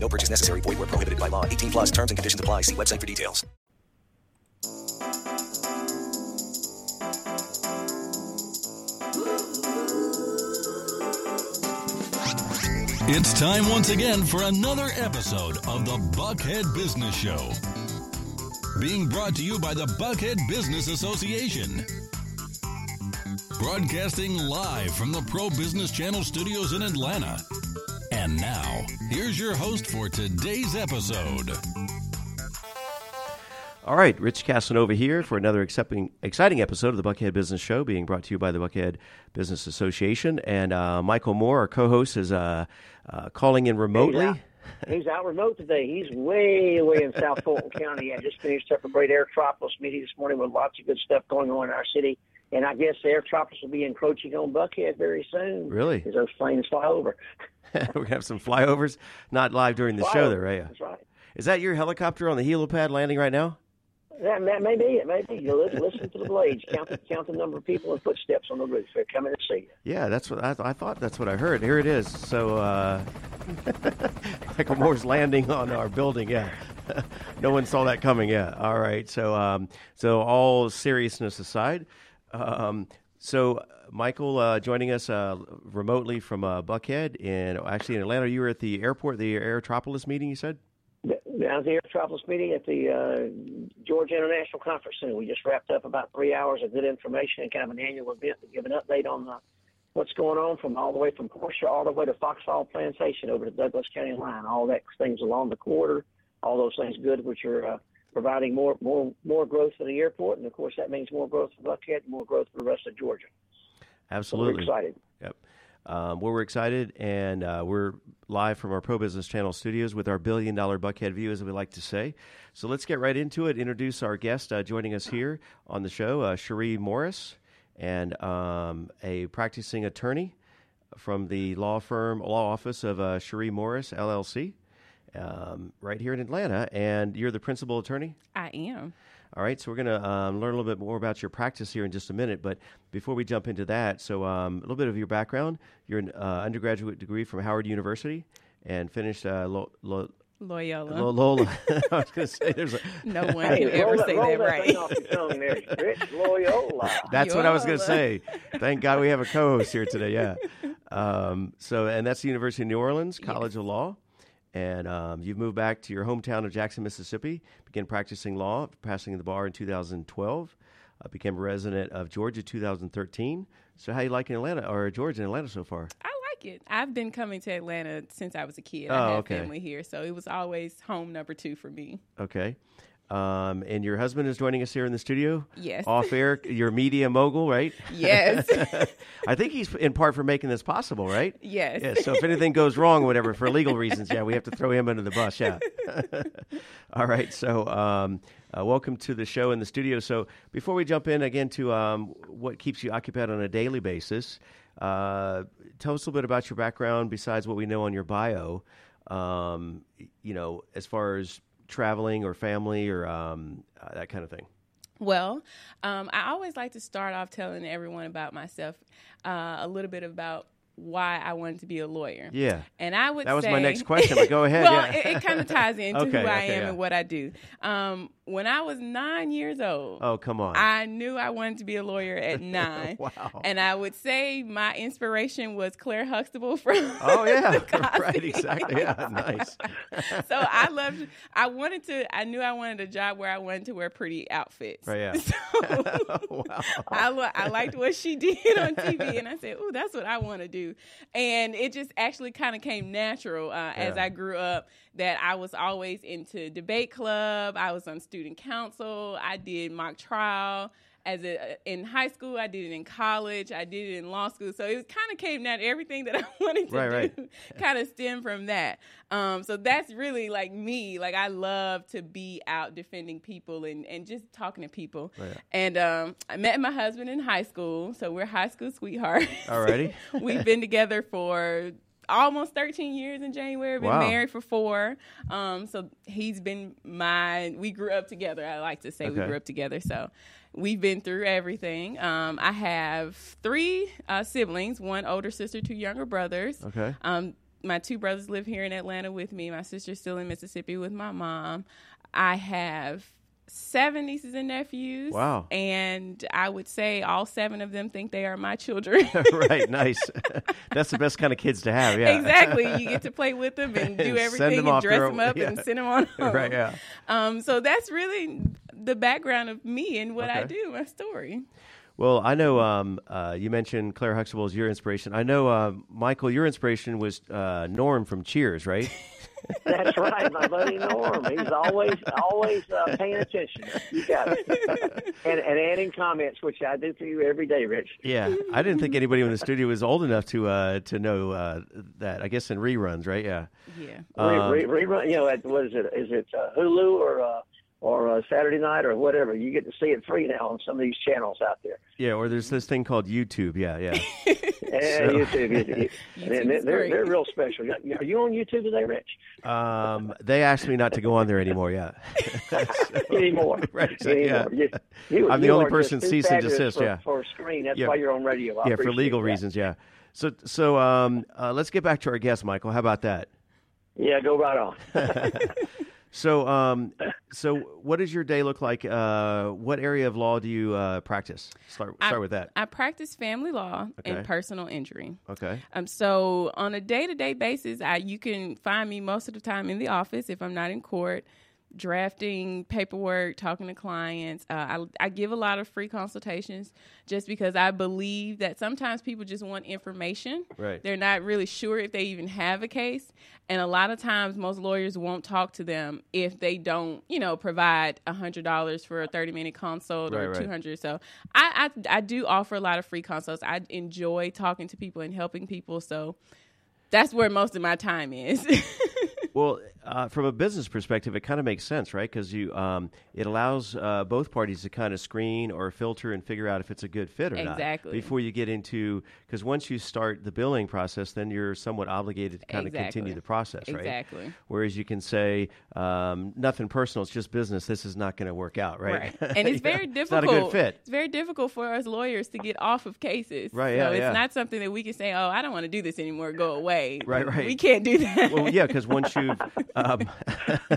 No purchase necessary. Void where prohibited by law. 18 plus terms and conditions apply. See website for details. It's time once again for another episode of the Buckhead Business Show. Being brought to you by the Buckhead Business Association. Broadcasting live from the Pro Business Channel studios in Atlanta. And now, here's your host for today's episode. All right, Rich Casanova here for another exciting, exciting episode of the Buckhead Business Show, being brought to you by the Buckhead Business Association. And uh, Michael Moore, our co-host, is uh, uh, calling in remotely. He's out, he's out remote today. He's way away in South Fulton County. I just finished up a great Aerotropolis meeting this morning with lots of good stuff going on in our city. And I guess the Aerotropolis will be encroaching on Buckhead very soon. Really? As those planes fly over. We're gonna have some flyovers, not live during the show, though, right? That's right. Is that your helicopter on the helipad landing right now? That, that may be it. May be. You listen, listen to the blades. Count the, count the number of people and footsteps on the roof. They're coming to see you. Yeah, that's what I, I thought. That's what I heard. Here it is. So, uh, Michael Moore's landing on our building. Yeah, no one saw that coming. Yeah. All right. So, um, so all seriousness aside, um, so Michael uh, joining us uh, remotely from uh, Buckhead, and actually in Atlanta. You were at the airport, the Aerotropolis meeting. You said. At the Aerotropolis meeting at the uh, Georgia International Conference Center. We just wrapped up about three hours of good information and kind of an annual event to give an update on the, what's going on from all the way from Porsche all the way to Foxhall Plantation over to Douglas County line. All that things along the corridor, all those things good, which are uh, providing more more more growth for the airport, and of course that means more growth for Buckhead, more growth for the rest of Georgia. Absolutely, so we're excited. Yep. Um, well, we're excited, and uh, we're live from our Pro Business Channel studios with our billion dollar Buckhead view, as we like to say. So let's get right into it. Introduce our guest uh, joining us here on the show, uh, Shari Morris, and um, a practicing attorney from the law firm, law office of uh, Shari Morris, LLC, um, right here in Atlanta. And you're the principal attorney? I am. All right, so we're going to um, learn a little bit more about your practice here in just a minute. But before we jump into that, so um, a little bit of your background. You're an uh, undergraduate degree from Howard University and finished uh, lo- lo- Loyola. lo- Lola. I was going to say there's a. no one Hey, can ever roll say roll that that right. thing off there, Loyola. That's what I was going to say. Thank God we have a co-host here today. Yeah. Um, so, and that's the University of New Orleans College of Law, and um, you've moved back to your hometown of Jackson, Mississippi. Began practicing law, passing the bar in 2012. Uh, became a resident of Georgia 2013. So, how you liking Atlanta or Georgia and Atlanta so far? I like it. I've been coming to Atlanta since I was a kid. Oh, I have okay. family here, so it was always home number two for me. Okay. Um, and your husband is joining us here in the studio. Yes. Off air, your media mogul, right? Yes. I think he's in part for making this possible, right? Yes. Yeah, so if anything goes wrong, whatever, for legal reasons, yeah, we have to throw him under the bus. Yeah. All right. So, um, uh, welcome to the show in the studio. So, before we jump in again to um, what keeps you occupied on a daily basis, uh, tell us a little bit about your background besides what we know on your bio. Um, you know, as far as traveling or family or um, uh, that kind of thing. Well, um, I always like to start off telling everyone about myself, uh, a little bit about why I wanted to be a lawyer. Yeah. And I would That was say, my next question, but go ahead, well, yeah. it, it kind of ties into Okay, who I okay, am yeah. and what I do. Um, when I was nine years old, Oh, come on. I knew I wanted to be a lawyer at nine. Wow. And I would say my inspiration was Claire Huxtable from oh, yeah. Right, exactly. Yeah, nice. so I loved. I wanted to. I knew I wanted a job where I wanted to wear pretty outfits. Right, yeah. So wow. I I liked what she did on TV, and I said, "Oh, that's what I want to do." And it just actually kind of came natural uh, as Yeah. I grew up. That I was always into debate club. I was on student council. I did mock trial. as a, in high school. I did it in college. I did it in law school. So it kind of came down everything that I wanted to Right, do. right. kind of stemmed from that. Um, so that's really like me. Like I love to be out defending people and, and just talking to people. Right. And um, I met my husband in high school, so we're high school sweethearts. Alrighty. We've been together for almost 13 years in January. Been Wow. married for four. Um, so he's been my. We grew up together. I like to say we grew up together. So we've been through everything. Um, I have three uh, siblings: one older sister, two younger brothers. Okay. Um, my two brothers live here in Atlanta with me. My sister's still in Mississippi with my mom. I have seven nieces and nephews. Wow. And I would say all seven of them think they are my children. right. Nice. That's the best kind of kids to have. Yeah. exactly. You get to play with them and do Send everything and dress them up yeah. and send them on home. right. Yeah. Um, so that's really the background of me and what I do, my story. Well, I know um, uh, you mentioned Claire Huxtable as your inspiration. I know, uh, Michael, your inspiration was uh, Norm from Cheers, right? That's right, my buddy Norm. He's always always uh, paying attention. You got it. And, and adding comments, which I do for you every day, Rich. yeah. I didn't think anybody in the studio was old enough to uh, to know uh, that. I guess in reruns, right? Yeah. Yeah. Um, re, re, rerun, you know, at, what is it? Is it uh, Hulu or uh, or uh, Saturday night or whatever? You get to see it free now on some of these channels out there. Yeah. Or there's this thing called YouTube. Yeah. Yeah. And YouTube, you- you- YouTube and is they're they're real special. Are you on YouTube today, Rich? Um, they asked me not to go on there anymore. Yeah. Anymore? Right, so, Anymore. yeah. You, you, I'm the only person just too cease and desist, For, yeah. for a screen. That's Yeah. why you're on radio. I yeah. For legal that. reasons. Yeah. So so um, uh, let's get back to our guest, Michael. How about that? Yeah, go right on. So, um, so what does your day look like? Uh, what area of law do you uh, practice? Start start I, with that. I practice family law Okay. and personal injury. Okay. Um, so on a day to day basis, I you can find me most of the time in the office if I'm not in court, drafting paperwork, talking to clients. Uh, I, I give a lot of free consultations just because I believe that sometimes people just want information. Right. They're not really sure if they even have a case, and a lot of times most lawyers won't talk to them if they don't, you know, provide a hundred dollars for a thirty minute consult Right, or right. two hundred. So I, I I do offer a lot of free consults. I enjoy talking to people and helping people. So that's where most of my time is. Well, uh, from a business perspective, it kind of makes sense, right? Because you, um, it allows uh, both parties to kind of screen or filter and figure out if it's a good fit or not Exactly. before you get into. Because once you start the billing process, then you're somewhat obligated to kind of continue the process, right? Exactly. Whereas you can say um, nothing personal; it's just business. This is not going to work out, right? Right. And it's very Yeah. difficult. It's not a good fit. It's very difficult for us lawyers to get off of cases. Right, So yeah, it's yeah. not something that we can say, oh, I don't want to do this anymore. Go away. Right, right. We can't do that. well, yeah, because once you've,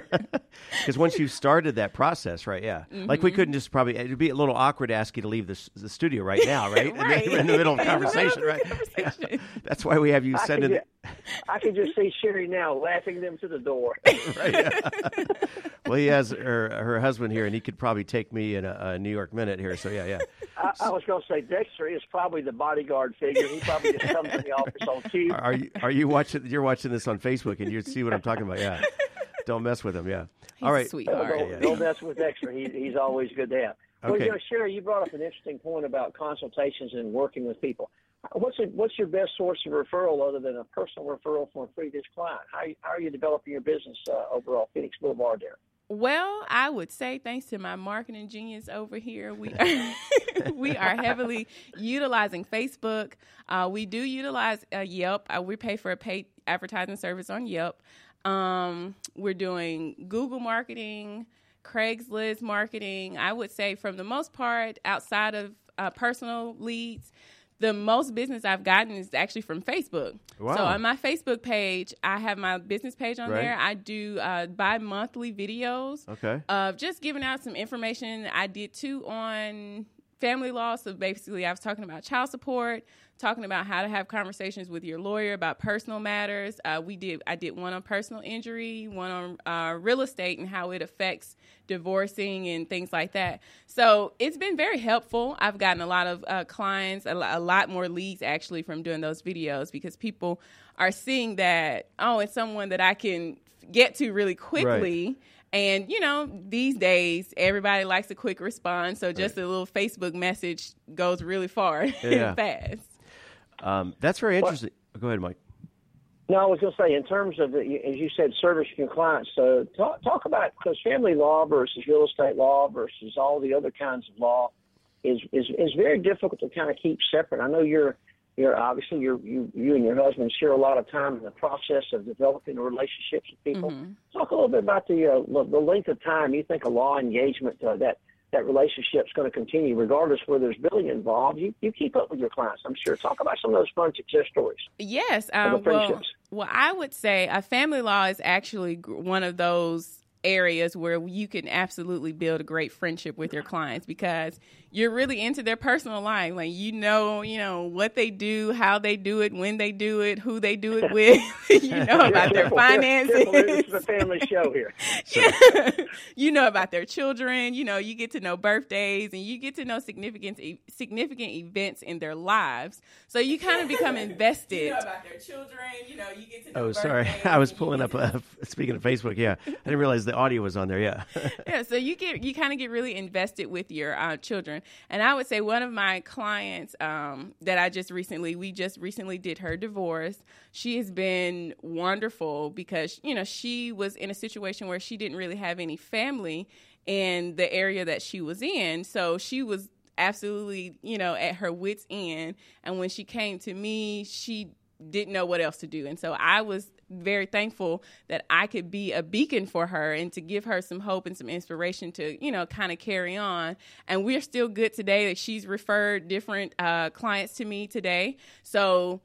because once you've started that process, right? Yeah, like Mm-hmm. we couldn't just probably it'd be a little awkward to ask you to leave the, the studio right now, right? In the- Right. In, the middle of In the middle of conversation, right? conversation. Yeah. That's why we have you send in. Ju- I can just see Shari now laughing them to the door. Well, he has her her husband here, and he could probably take me in a, a New York minute here. So yeah, yeah. I, I was going to say Dexter is probably the bodyguard figure. He probably just comes in the office on cue. Are, are you are you watching? You're watching this on Facebook, and you see what I'm talking about. Yeah. Don't mess with him. Yeah. He's All right. sweetheart. Don't, don't mess with Dexter. He, he's always good to have. Well, Okay. you know, Shari, you brought up an interesting point about consultations and working with people. What's a, what's your best source of referral other than a personal referral from a previous client? How, how are you developing your business uh, overall, Phoenix Boulevard there? Well, I would say thanks to my marketing genius over here, we are we are heavily utilizing Facebook. Uh, we do utilize uh, Yelp. Uh, we pay for a paid advertising service on Yelp. Um, we're doing Google marketing, Craigslist marketing. I would say, from the most part, outside of uh, personal leads, the most business I've gotten is actually from Facebook. Wow. So on my Facebook page, I have my business page on Right. there. I do uh, bi-monthly videos Okay. of just giving out some information. I did two on family law. So basically, I was talking about child support, talking about how to have conversations with your lawyer about personal matters. Uh, we did. I did one on personal injury, one on uh, real estate and how it affects divorcing and things like that. So it's been very helpful. I've gotten a lot of uh, clients, a, a lot more leads actually from doing those videos because people are seeing that oh, it's someone that I can get to really quickly And you know, these days everybody likes a quick response, so just Right. a little Facebook message goes really far Yeah. and fast. Um, that's very interesting. Go ahead, Mike. No, I was going to say, in terms of, the, as you said, servicing your clients. So talk, talk about because family law versus real estate law versus all the other kinds of law is is is very difficult to kind of keep separate. I know you're you're obviously you're, you you and your husband share a lot of time in the process of developing relationships with people. Talk a little bit about the uh, the the length of time you think a law engagement uh, that that relationship's going to continue, regardless whether there's billing involved. You you keep up with your clients, I'm sure. Talk about some of those fun success stories. Yes. Um, well, well, I would say a family law is actually one of those areas where you can absolutely build a great friendship with your clients because you're really into their personal life. Like you know, you know what they do, how they do it, when they do it, who they do it with. you know about their Careful, careful, finances. careful, This is a family show here. yeah. you know about their children. You know, you get to know birthdays and you get to know significant e- significant events in their lives. So you kind of become invested. You know about their children. You know, you get to know. Oh, sorry. I was pulling up. Uh, speaking of Facebook, yeah, I didn't realize the audio was on there. Yeah. yeah, so you get you kind of get really invested with your uh, children, and I would say one of my clients um, that I just recently we just recently did her divorce. She has been wonderful because you know she was in a situation where she didn't really have any family in the area that she was in, so she was absolutely you know at her wits end, and when she came to me, she didn't know what else to do. And so I was very thankful that I could be a beacon for her and to give her some hope and some inspiration to, you know, kind of carry on. And we're still good today that she's referred different uh, clients to me today. So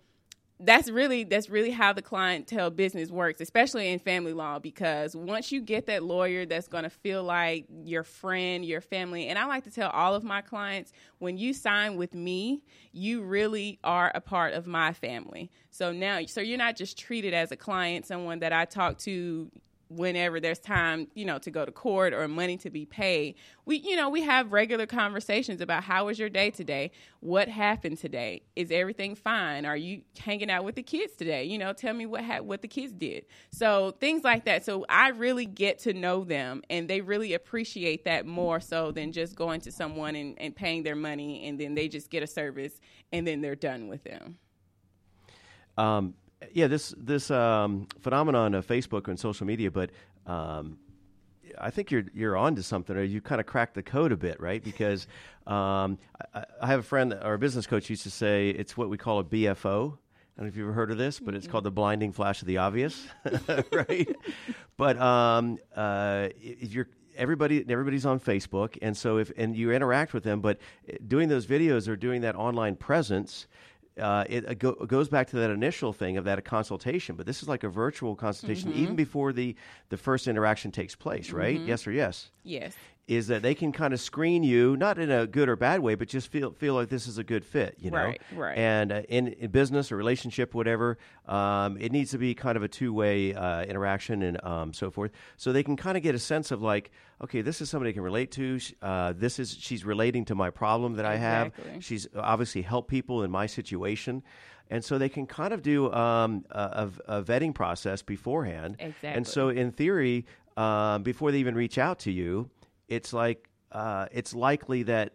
that's really that's really how the clientele business works, especially in family law, because once you get that lawyer that's going to feel like your friend, your family, and I like to tell all of my clients, when you sign with me, you really are a part of my family. So now, so you're not just treated as a client, someone that I talk to whenever there's time, you know, to go to court or money to be paid. We, you know, we have regular conversations about how was your day today? What happened today? Is everything fine? Are you hanging out with the kids today? You know, tell me what ha- what the kids did. So things like that. So I really get to know them, and they really appreciate that more so than just going to someone and, and paying their money, and then they just get a service, and then they're done with them. Um, yeah, this this um, phenomenon of Facebook and social media, but um, I think you're you're onto something, or you kind of cracked the code a bit, right? Because um, I, I have a friend, our business coach, used to say it's what we call a BFO. I don't know if you've ever heard of this, but it's called the blinding flash of the obvious, right? but um, uh, you're everybody everybody's on Facebook, and so if and you interact with them, but doing those videos or doing that online presence. Uh, it, uh, it go, goes back to that initial thing of that consultation, but this is like a virtual consultation, even mm-hmm. before the the first interaction takes place, right? Mm-hmm. Yes or yes Yes. Is that they can kind of screen you, not in a good or bad way, but just feel feel like this is a good fit, you know. Right, right. And uh, in, in business or relationship, whatever, um, it needs to be kind of a two way uh, interaction and um, so forth. So they can kind of get a sense of like, okay, this is somebody I can relate to. Uh, this is she's relating to my problem that I have. Exactly. She's obviously helped people in my situation. And so they can kind of do um, a, a, a vetting process beforehand. Exactly. And so, in theory, um, before they even reach out to you, it's like uh, it's likely that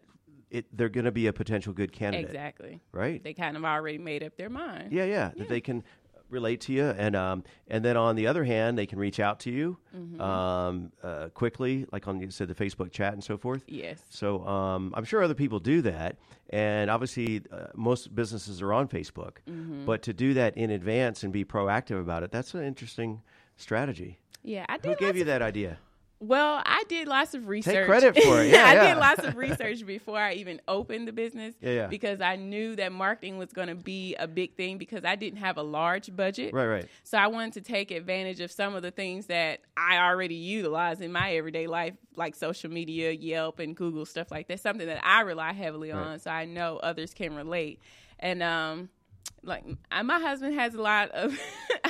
it, they're going to be a potential good candidate, Exactly. right? They kind of already made up their mind. yeah, yeah, that they can relate to you, and um, and then on the other hand, they can reach out to you Mm-hmm. um, uh, quickly, like on you said the Facebook chat and so forth. Yes. So um, I'm sure other people do that, and obviously uh, most businesses are on Facebook. Mm-hmm. But to do that in advance and be proactive about it—that's an interesting strategy. Yeah, I did. Who gave you that idea? Well, I did lots of research. Take credit for it. Yeah, I yeah. did lots of research before I even opened the business. Yeah, yeah. Because I knew that marketing was going to be a big thing because I didn't have a large budget. Right, right. So I wanted to take advantage of some of the things that I already utilize in my everyday life, like social media, Yelp, and Google stuff like that. Something that I rely heavily on, so I know others can relate. And um, like I- my husband has a lot of.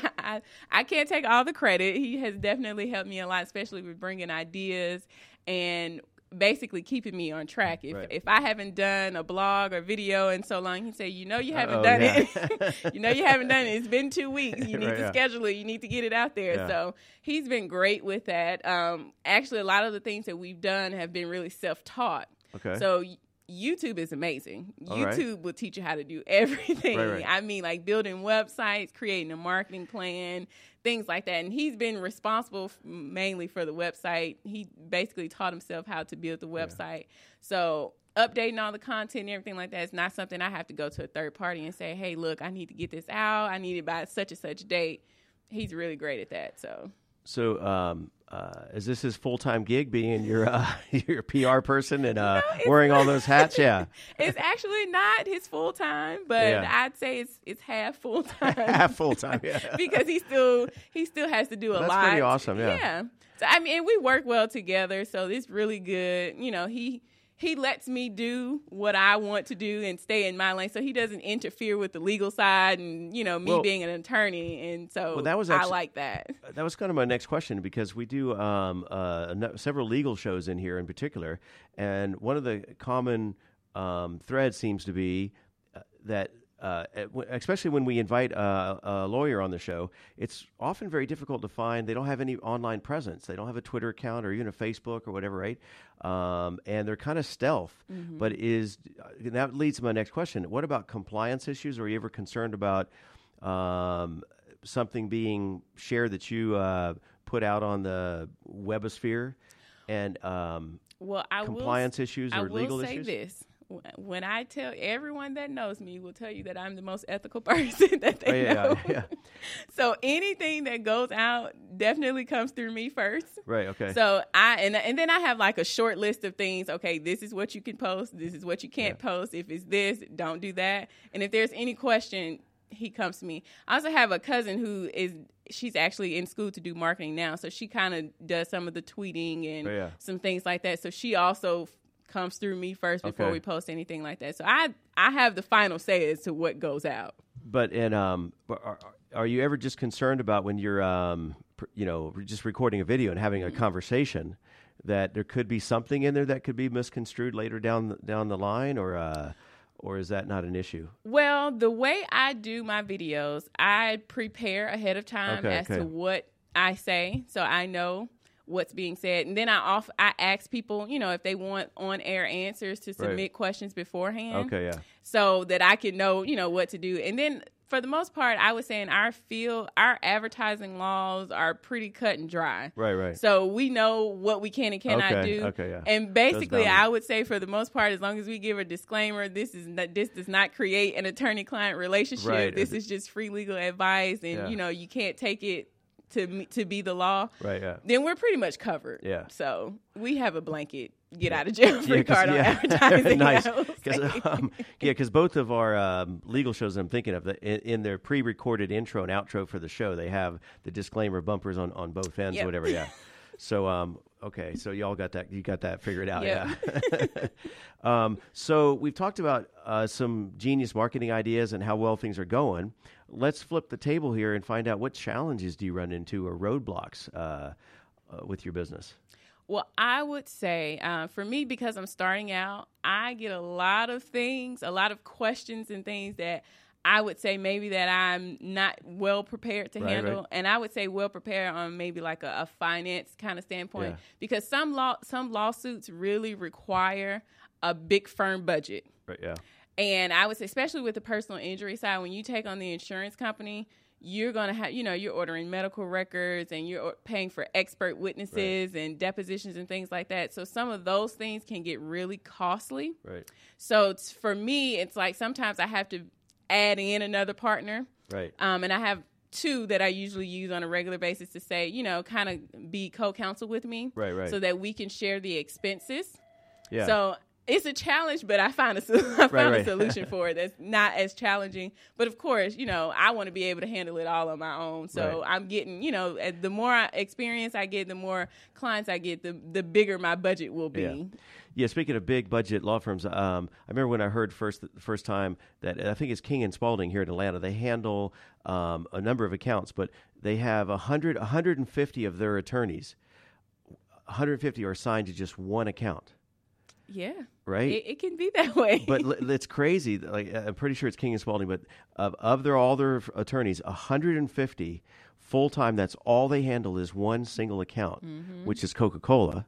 I, I can't take all the credit. He has definitely helped me a lot, especially with bringing ideas and basically keeping me on track. If Right. if I haven't done a blog or video in so long, he say, you know, you haven't Uh-oh, done yeah. it. you know, you haven't done it. It's been two weeks. You need Right, to yeah. schedule it. You need to get it out there. Yeah. So he's been great with that. Um, actually, a lot of the things that we've done have been really self taught. Okay. So YouTube is amazing. All right. YouTube will teach you how to do everything. Right, right. I mean, like building websites, creating a marketing plan, things like that. And he's been responsible f- mainly for the website. He basically taught himself how to build the website. So updating all the content and everything like that is not something I have to go to a third party and say, "Hey, look, I need to get this out. I need it by such and such date." He's really great at that. So So, um, uh, is this his full time gig, being your uh, your PR person and uh, it's wearing all those hats? Yeah, it's actually not his full time, but Yeah. I'd say it's it's half full time. half full time. Yeah. because he still he still has to do a That's lot. pretty awesome, yeah. Yeah. So I mean, we work well together, so it's really good. You know, he he lets me do what I want to do and stay in my lane, so he doesn't interfere with the legal side and you know me Well- being an attorney, and so Well, that was I like that. That was kind of my next question because we do um, uh, several legal shows in here in particular, and one of the common um, threads seems to be uh, that. Uh, especially when we invite uh, a lawyer on the show, it's often very difficult to find. They don't have any online presence. They don't have a Twitter account or even a Facebook or whatever, right? Um, and they're kind of stealth. But is that leads to my next question? What about compliance issues? Are you ever concerned about um, something being shared that you uh, put out on the webosphere and um, Well, I compliance will, issues I or will legal say issues? this. When I tell everyone that knows me will tell you that I'm the most ethical person that they Oh, yeah, know. yeah, yeah. So anything that goes out definitely comes through me first. Right. Okay. So I and and then I have like a short list of things. Okay, this is what you can post. This is what you can't post. If it's this, don't do that. And if there's any question, he comes to me. I also have a cousin who is she's actually in school to do marketing now, so she kind of does some of the tweeting and Oh, yeah. some things like that. So she also comes through me first before Okay. we post anything like that. So I I have the final say as to what goes out. But and um, but are, are you ever just concerned about when you're um, pr- you know, just recording a video and having a conversation that there could be something in there that could be misconstrued later down the, down the line, or uh, or is that not an issue? Well, the way I do my videos, I prepare ahead of time Okay, as okay. to what I say, so I know what's being said, and then I off I ask people, you know, if they want on air answers to submit Right. questions beforehand, Okay. Yeah. so that I can know, you know, what to do, and then. For the most part, I would say in our field, our advertising laws are pretty cut and dry. Right. Right. So we know what we can and cannot Okay, do. okay, yeah. And basically. I would say for the most part, as long as we give a disclaimer, this is not, this does not create an attorney-client relationship. Right. This is just free legal advice, and Yeah. you know you can't take it to to be the law. Right. Yeah. Then we're pretty much covered. Yeah. So we have a blanket get out of jail free 'cause- card on advertising. nice. I will Because say. um, yeah, because both of our um, legal shows I'm thinking of, the, in, in their pre-recorded intro and outro for the show, they have the disclaimer bumpers on, on both ends Yep. or whatever. Yeah. So um, okay, so y'all got that you got that figured out. Yep. Yeah. um, so we've talked about uh, some genius marketing ideas and how well things are going. Let's flip the table here and find out what challenges do you run into or roadblocks uh, uh, with your business. Well, I would say uh, for me, because I'm starting out, I get a lot of things, a lot of questions and things that I would say maybe that I'm not well prepared to Right, handle. right. And I would say well prepared on maybe like a, a finance kind of standpoint Yeah. because some law some lawsuits really require a big firm budget. Right. Yeah. And I was especially with the personal injury side, when you take on the insurance company, you're going to have, you know, you're ordering medical records and you're paying for expert witnesses and depositions and things like that. So some of those things can get really costly. Right. So it's, for me, it's like sometimes I have to add in another partner. Right. Um, and I have two that I usually use on a regular basis to say, you know, kind of be co counsel with me. Right, right. So that we can share the expenses. Yeah. So it's a challenge, but I found a sol- found right. a solution for it that's not as challenging. But of course, you know, I want to be able to handle it all on my own. So Right. I'm getting, you know, uh, the more experience I get, the more clients I get, the the bigger my budget will be. Yeah. Yeah, speaking of big budget law firms, um, I remember when I heard first the first time that I think it's King and Spalding here in Atlanta. They handle um, a number of accounts, but they have 100, 150 of their attorneys. 150 are assigned to just one account. Yeah. Right? It, it can be that way. but l- it's crazy. Like I'm pretty sure it's King and Spalding, but of, of their all their attorneys, 150 full time. That's all they handle is one single account, Mm-hmm. which is Coca Cola.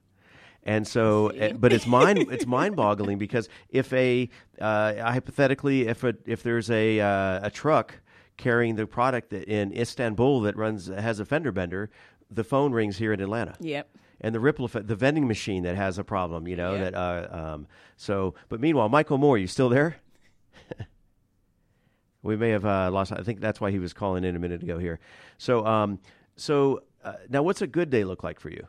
And so, eh, but it's mind it's mind boggling because if a uh, hypothetically if a if there's a uh, a truck carrying the product that in Istanbul that runs has a fender bender, the phone rings here in Atlanta yep. And the ripple effect, the vending machine that has a problem, you know, Yeah. that, uh, um, so, but meanwhile, Michael Moore, you still there? we may have, uh, lost, I think that's why he was calling in a minute ago here. So, um, so, uh, now what's a good day look like for you?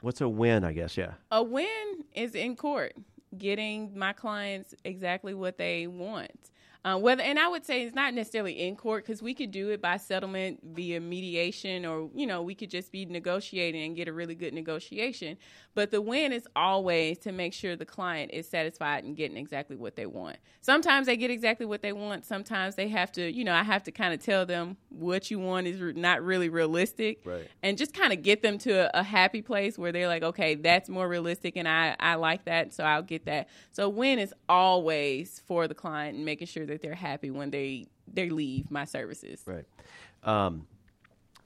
What's a win, I guess, yeah. A win is in court, getting my clients exactly what they want. Uh, whether and I would say it's not necessarily in court because we could do it by settlement via mediation, or you know we could just be negotiating and get a really good negotiation. But the win is always to make sure the client is satisfied and getting exactly what they want. Sometimes they get exactly what they want. Sometimes they have to, you know, I have to kind of tell them what you want is re- not really realistic, Right. and just kind of get them to a, a happy place where they're like, okay, that's more realistic, and I I like that, so I'll get that. So win is always for the client and making sure that they're happy when they they leave my services. Right. Um,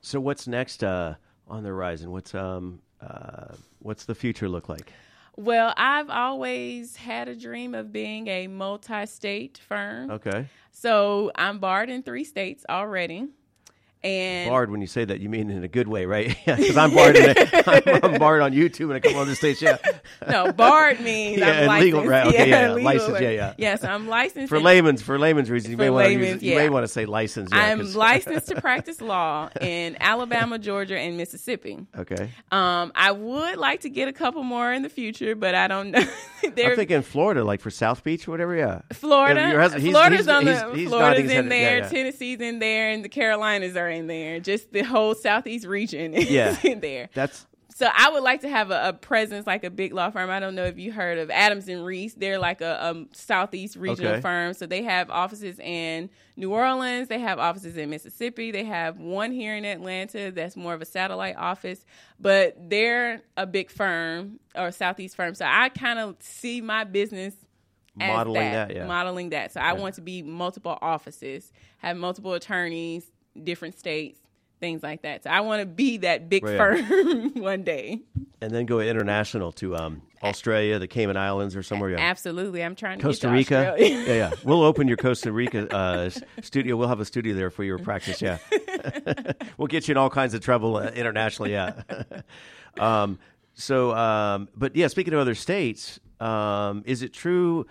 so what's next, uh, on the horizon? What's, um, uh, what's the future look like? Well, I've always had a dream of being a multi-state firm. Okay. So I'm barred in three states already. And Barred, when you say that, you mean in a good way, right? Because I'm barred. In a, I'm, I'm barred on YouTube and a couple other states. Yeah, no, barred means Yeah, I'm licensed. legal, right, okay, yeah, yeah, licensed, yeah, yeah. Yes, I'm licensed. for layman's for layman's reasons, you may want to use, layman's, you may want to say license. Yeah, I'm licensed to practice law in Alabama, Georgia, and Mississippi. Okay, Um, I would like to get a couple more in the future, but I don't know. I'm thinking Florida, like for South Beach or whatever. Yeah, Florida. Yeah, husband- he's- Florida's he's- on the he's- Florida's in yeah, there, yeah. Tennessee's in there, and the Carolinas are in there. Just the whole southeast region is Yeah. in there. that's So I would like to have a, a presence like a big law firm. I don't know if you heard of Adams and Reese. They're like a, southeast regional Okay. firm. So they have offices in New Orleans. They have offices in Mississippi. They have one here in Atlanta that's more of a satellite office. But they're a big firm or southeast firm. So I kind of see my business Modeling that, yeah. modeling that. So I want to be multiple offices, have multiple attorneys, different states, things like that. So I want to be that big Right, firm one day. and then go international to um, Australia, the Cayman Islands, or somewhere. Yeah. Absolutely, I'm trying to Costa to Rica. Yeah, yeah. We'll open your Costa Rica uh, studio. We'll have a studio there for your practice. Yeah, we'll get you in all kinds of trouble uh, internationally. Yeah. um, so, um, but yeah, speaking of other states, um, is it true?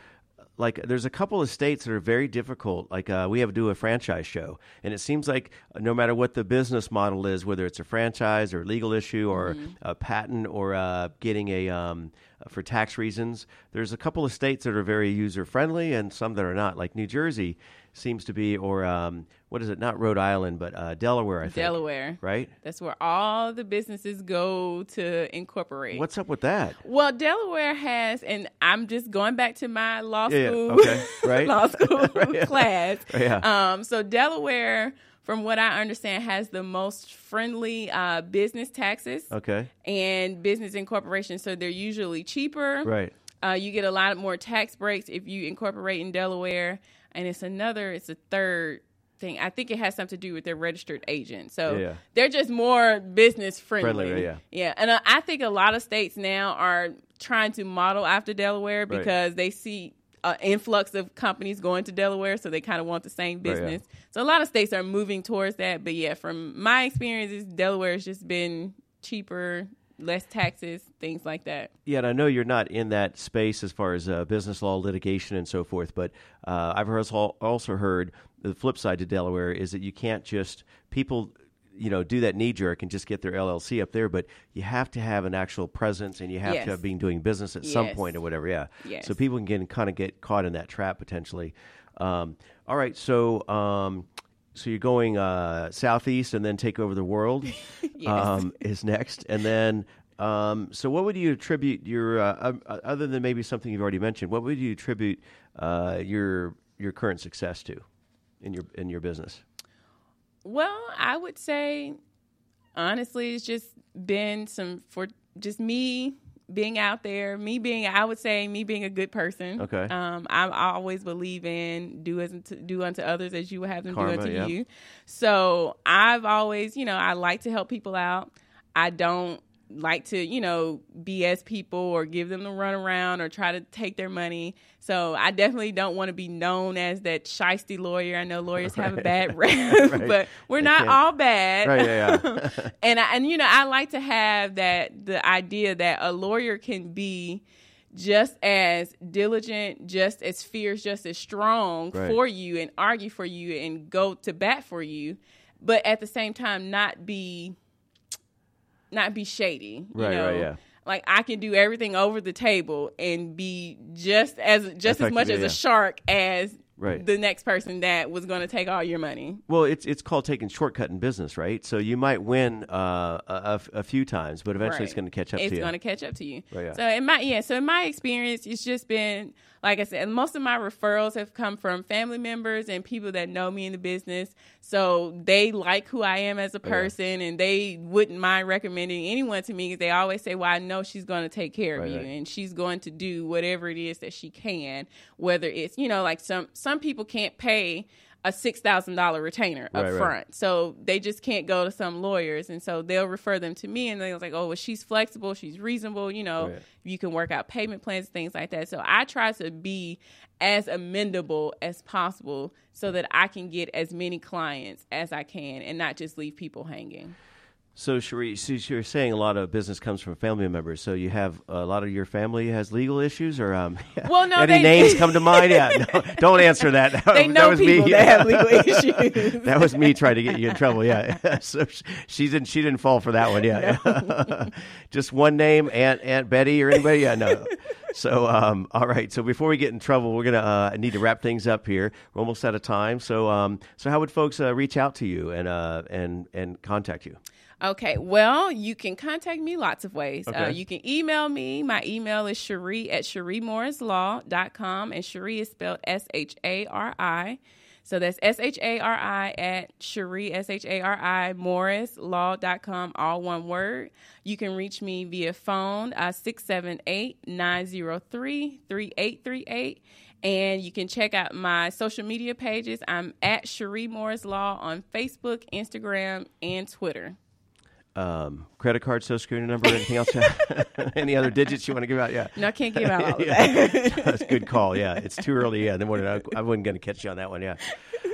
Like, there's a couple of states that are very difficult. Like, uh, we have to do a franchise show, and it seems like no matter what the business model is, whether it's a franchise or a legal issue or a patent or uh, getting a um, for tax reasons, there's a couple of states that are very user friendly and some that are not. Like New Jersey seems to be, or um, what is it? Not Rhode Island, but uh, Delaware. I think Delaware. right? That's where all the businesses go to incorporate. What's up with that? well, Delaware has, and I'm just going back to my law Yeah, yeah, school, okay, right. law school yeah. class. Yeah. Um, so Delaware, from what I understand, has the most friendly uh, business taxes Okay, and business incorporation. So they're usually cheaper. right. Uh, you get a lot more tax breaks if you incorporate in Delaware, and it's another, it's a third thing. I think it has something to do with their registered agent. So Yeah, they're just more business friendly. Friendly, yeah. yeah. And I think a lot of states now are trying to model after Delaware Right. because they see an influx of companies going to Delaware, so they kind of want the same Right, yeah. business. So a lot of states are moving towards that. But yeah, from my experiences, Delaware has just been cheaper, less taxes, things like that. Yeah, and I know you're not in that space as far as uh, business law litigation and so forth, but uh, I've also also heard the flip side to Delaware is that you can't just people, you know, do that knee jerk and just get their LLC up there, but you have to have an actual presence and you have Yes. to have been doing business at some point or whatever. Yeah, Yes. so people can kind of get caught in that trap potentially. Um, all right, so. Um, so you're going uh, southeast and then take over the world um, is next, and then um, so what would you attribute your uh, uh, other than maybe something you've already mentioned? What would you attribute uh, your your current success to in your in your business? Well, I would say honestly, it's just been some for just me being out there, me being, I would say, me being a good person. Okay. Um, I, I always believe in do as do unto others as you would have them Karma, do unto yep. you. So I've always, you know, I like to help people out. I don't like to, you know, BS people or give them the runaround or try to take their money. So I definitely don't want to be known as that shisty lawyer. I know lawyers have a bad rep, Right. but we're They not can't- all bad. Right, yeah, yeah. and I, and you know, I like to have that the idea that a lawyer can be just as diligent, just as fierce, just as strong Right. for you and argue for you and go to bat for you, but at the same time not be not be shady. You Right, know? right, yeah. Like I can do everything over the table and be just as just as much as yeah. a shark as Right. the next person that was going to take all your money. Well, it's it's called taking shortcut in business, right? So you might win uh, a, a- a few times, but eventually it's going to catch up it's to you. It's going to catch up to you. Right, yeah. So in my yeah, so in my experience, it's just been like I said, most of my referrals have come from family members and people that know me in the business. So they like who I am Oh, as a person, and they wouldn't mind recommending anyone to me because they always say, "Well, I know she's going to take care of you, right. and she's going to do whatever it is that she can. Whether it's you know like some some people can't pay." A six thousand dollar retainer up Right, right. front, so they just can't go to some lawyers, and so they'll refer them to me, and they're like, "Oh, well, she's flexible, she's reasonable, you know, Right. you can work out payment plans, things like that." So I try to be as amendable as possible, so that I can get as many clients as I can, and not just leave people hanging. So, Shari, so you're saying a lot of business comes from family members. So you have a lot of your family has legal issues, or um, Well, no, any they- names come to mind? Yeah, no, don't answer that. They that know was people me. that have legal issues. that was me trying to get you in trouble. Yeah, so sh- she didn't. She didn't fall for that one. Yeah, just one name, Aunt Aunt Betty or anybody. Yeah, no. So, um, all right. So before we get in trouble, we're gonna uh, need to wrap things up here. We're almost out of time. So, um, so how would folks uh, reach out to you and uh, and and contact you? Okay, well, you can contact me lots of ways. Uh, you can email me. My email is Shari at ShariMorrisLaw.com, and Shari is spelled S H A R I. So that's S H A R I at Shari, S H A R I, MorrisLaw.com, all one word. You can reach me via phone, uh, 678 903 3838. And you can check out my social media pages. I'm at Shari Morris Law on Facebook, Instagram, and Twitter. Um, credit card, social security number, anything else? Any other digits you want to give out? Yeah. No, I can't give out Yeah. That's a good call. Yeah, it's too early. Yeah, in the morning. I, I wasn't going to catch you on that one. Yeah.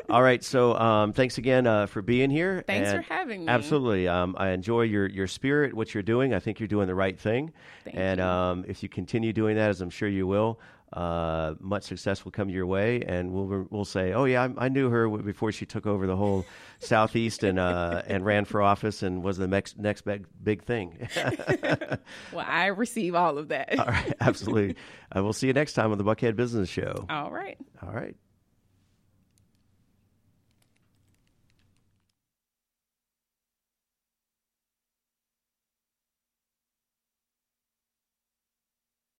All right. So, um, thanks again uh, for being here. Thanks and for having me. Absolutely. Um, I enjoy your your spirit, what you're doing. I think you're doing the right thing. Thank and you. Um, if you continue doing that, as I'm sure you will. Uh, much success will come your way, and we'll we'll say, "Oh yeah, I, I knew her before she took over the whole southeast and uh, and ran for office and was the next next big big thing." Well, I receive all of that. All right, absolutely. Uh, we'll see you next time on the Buckhead Business Show. All right. All right.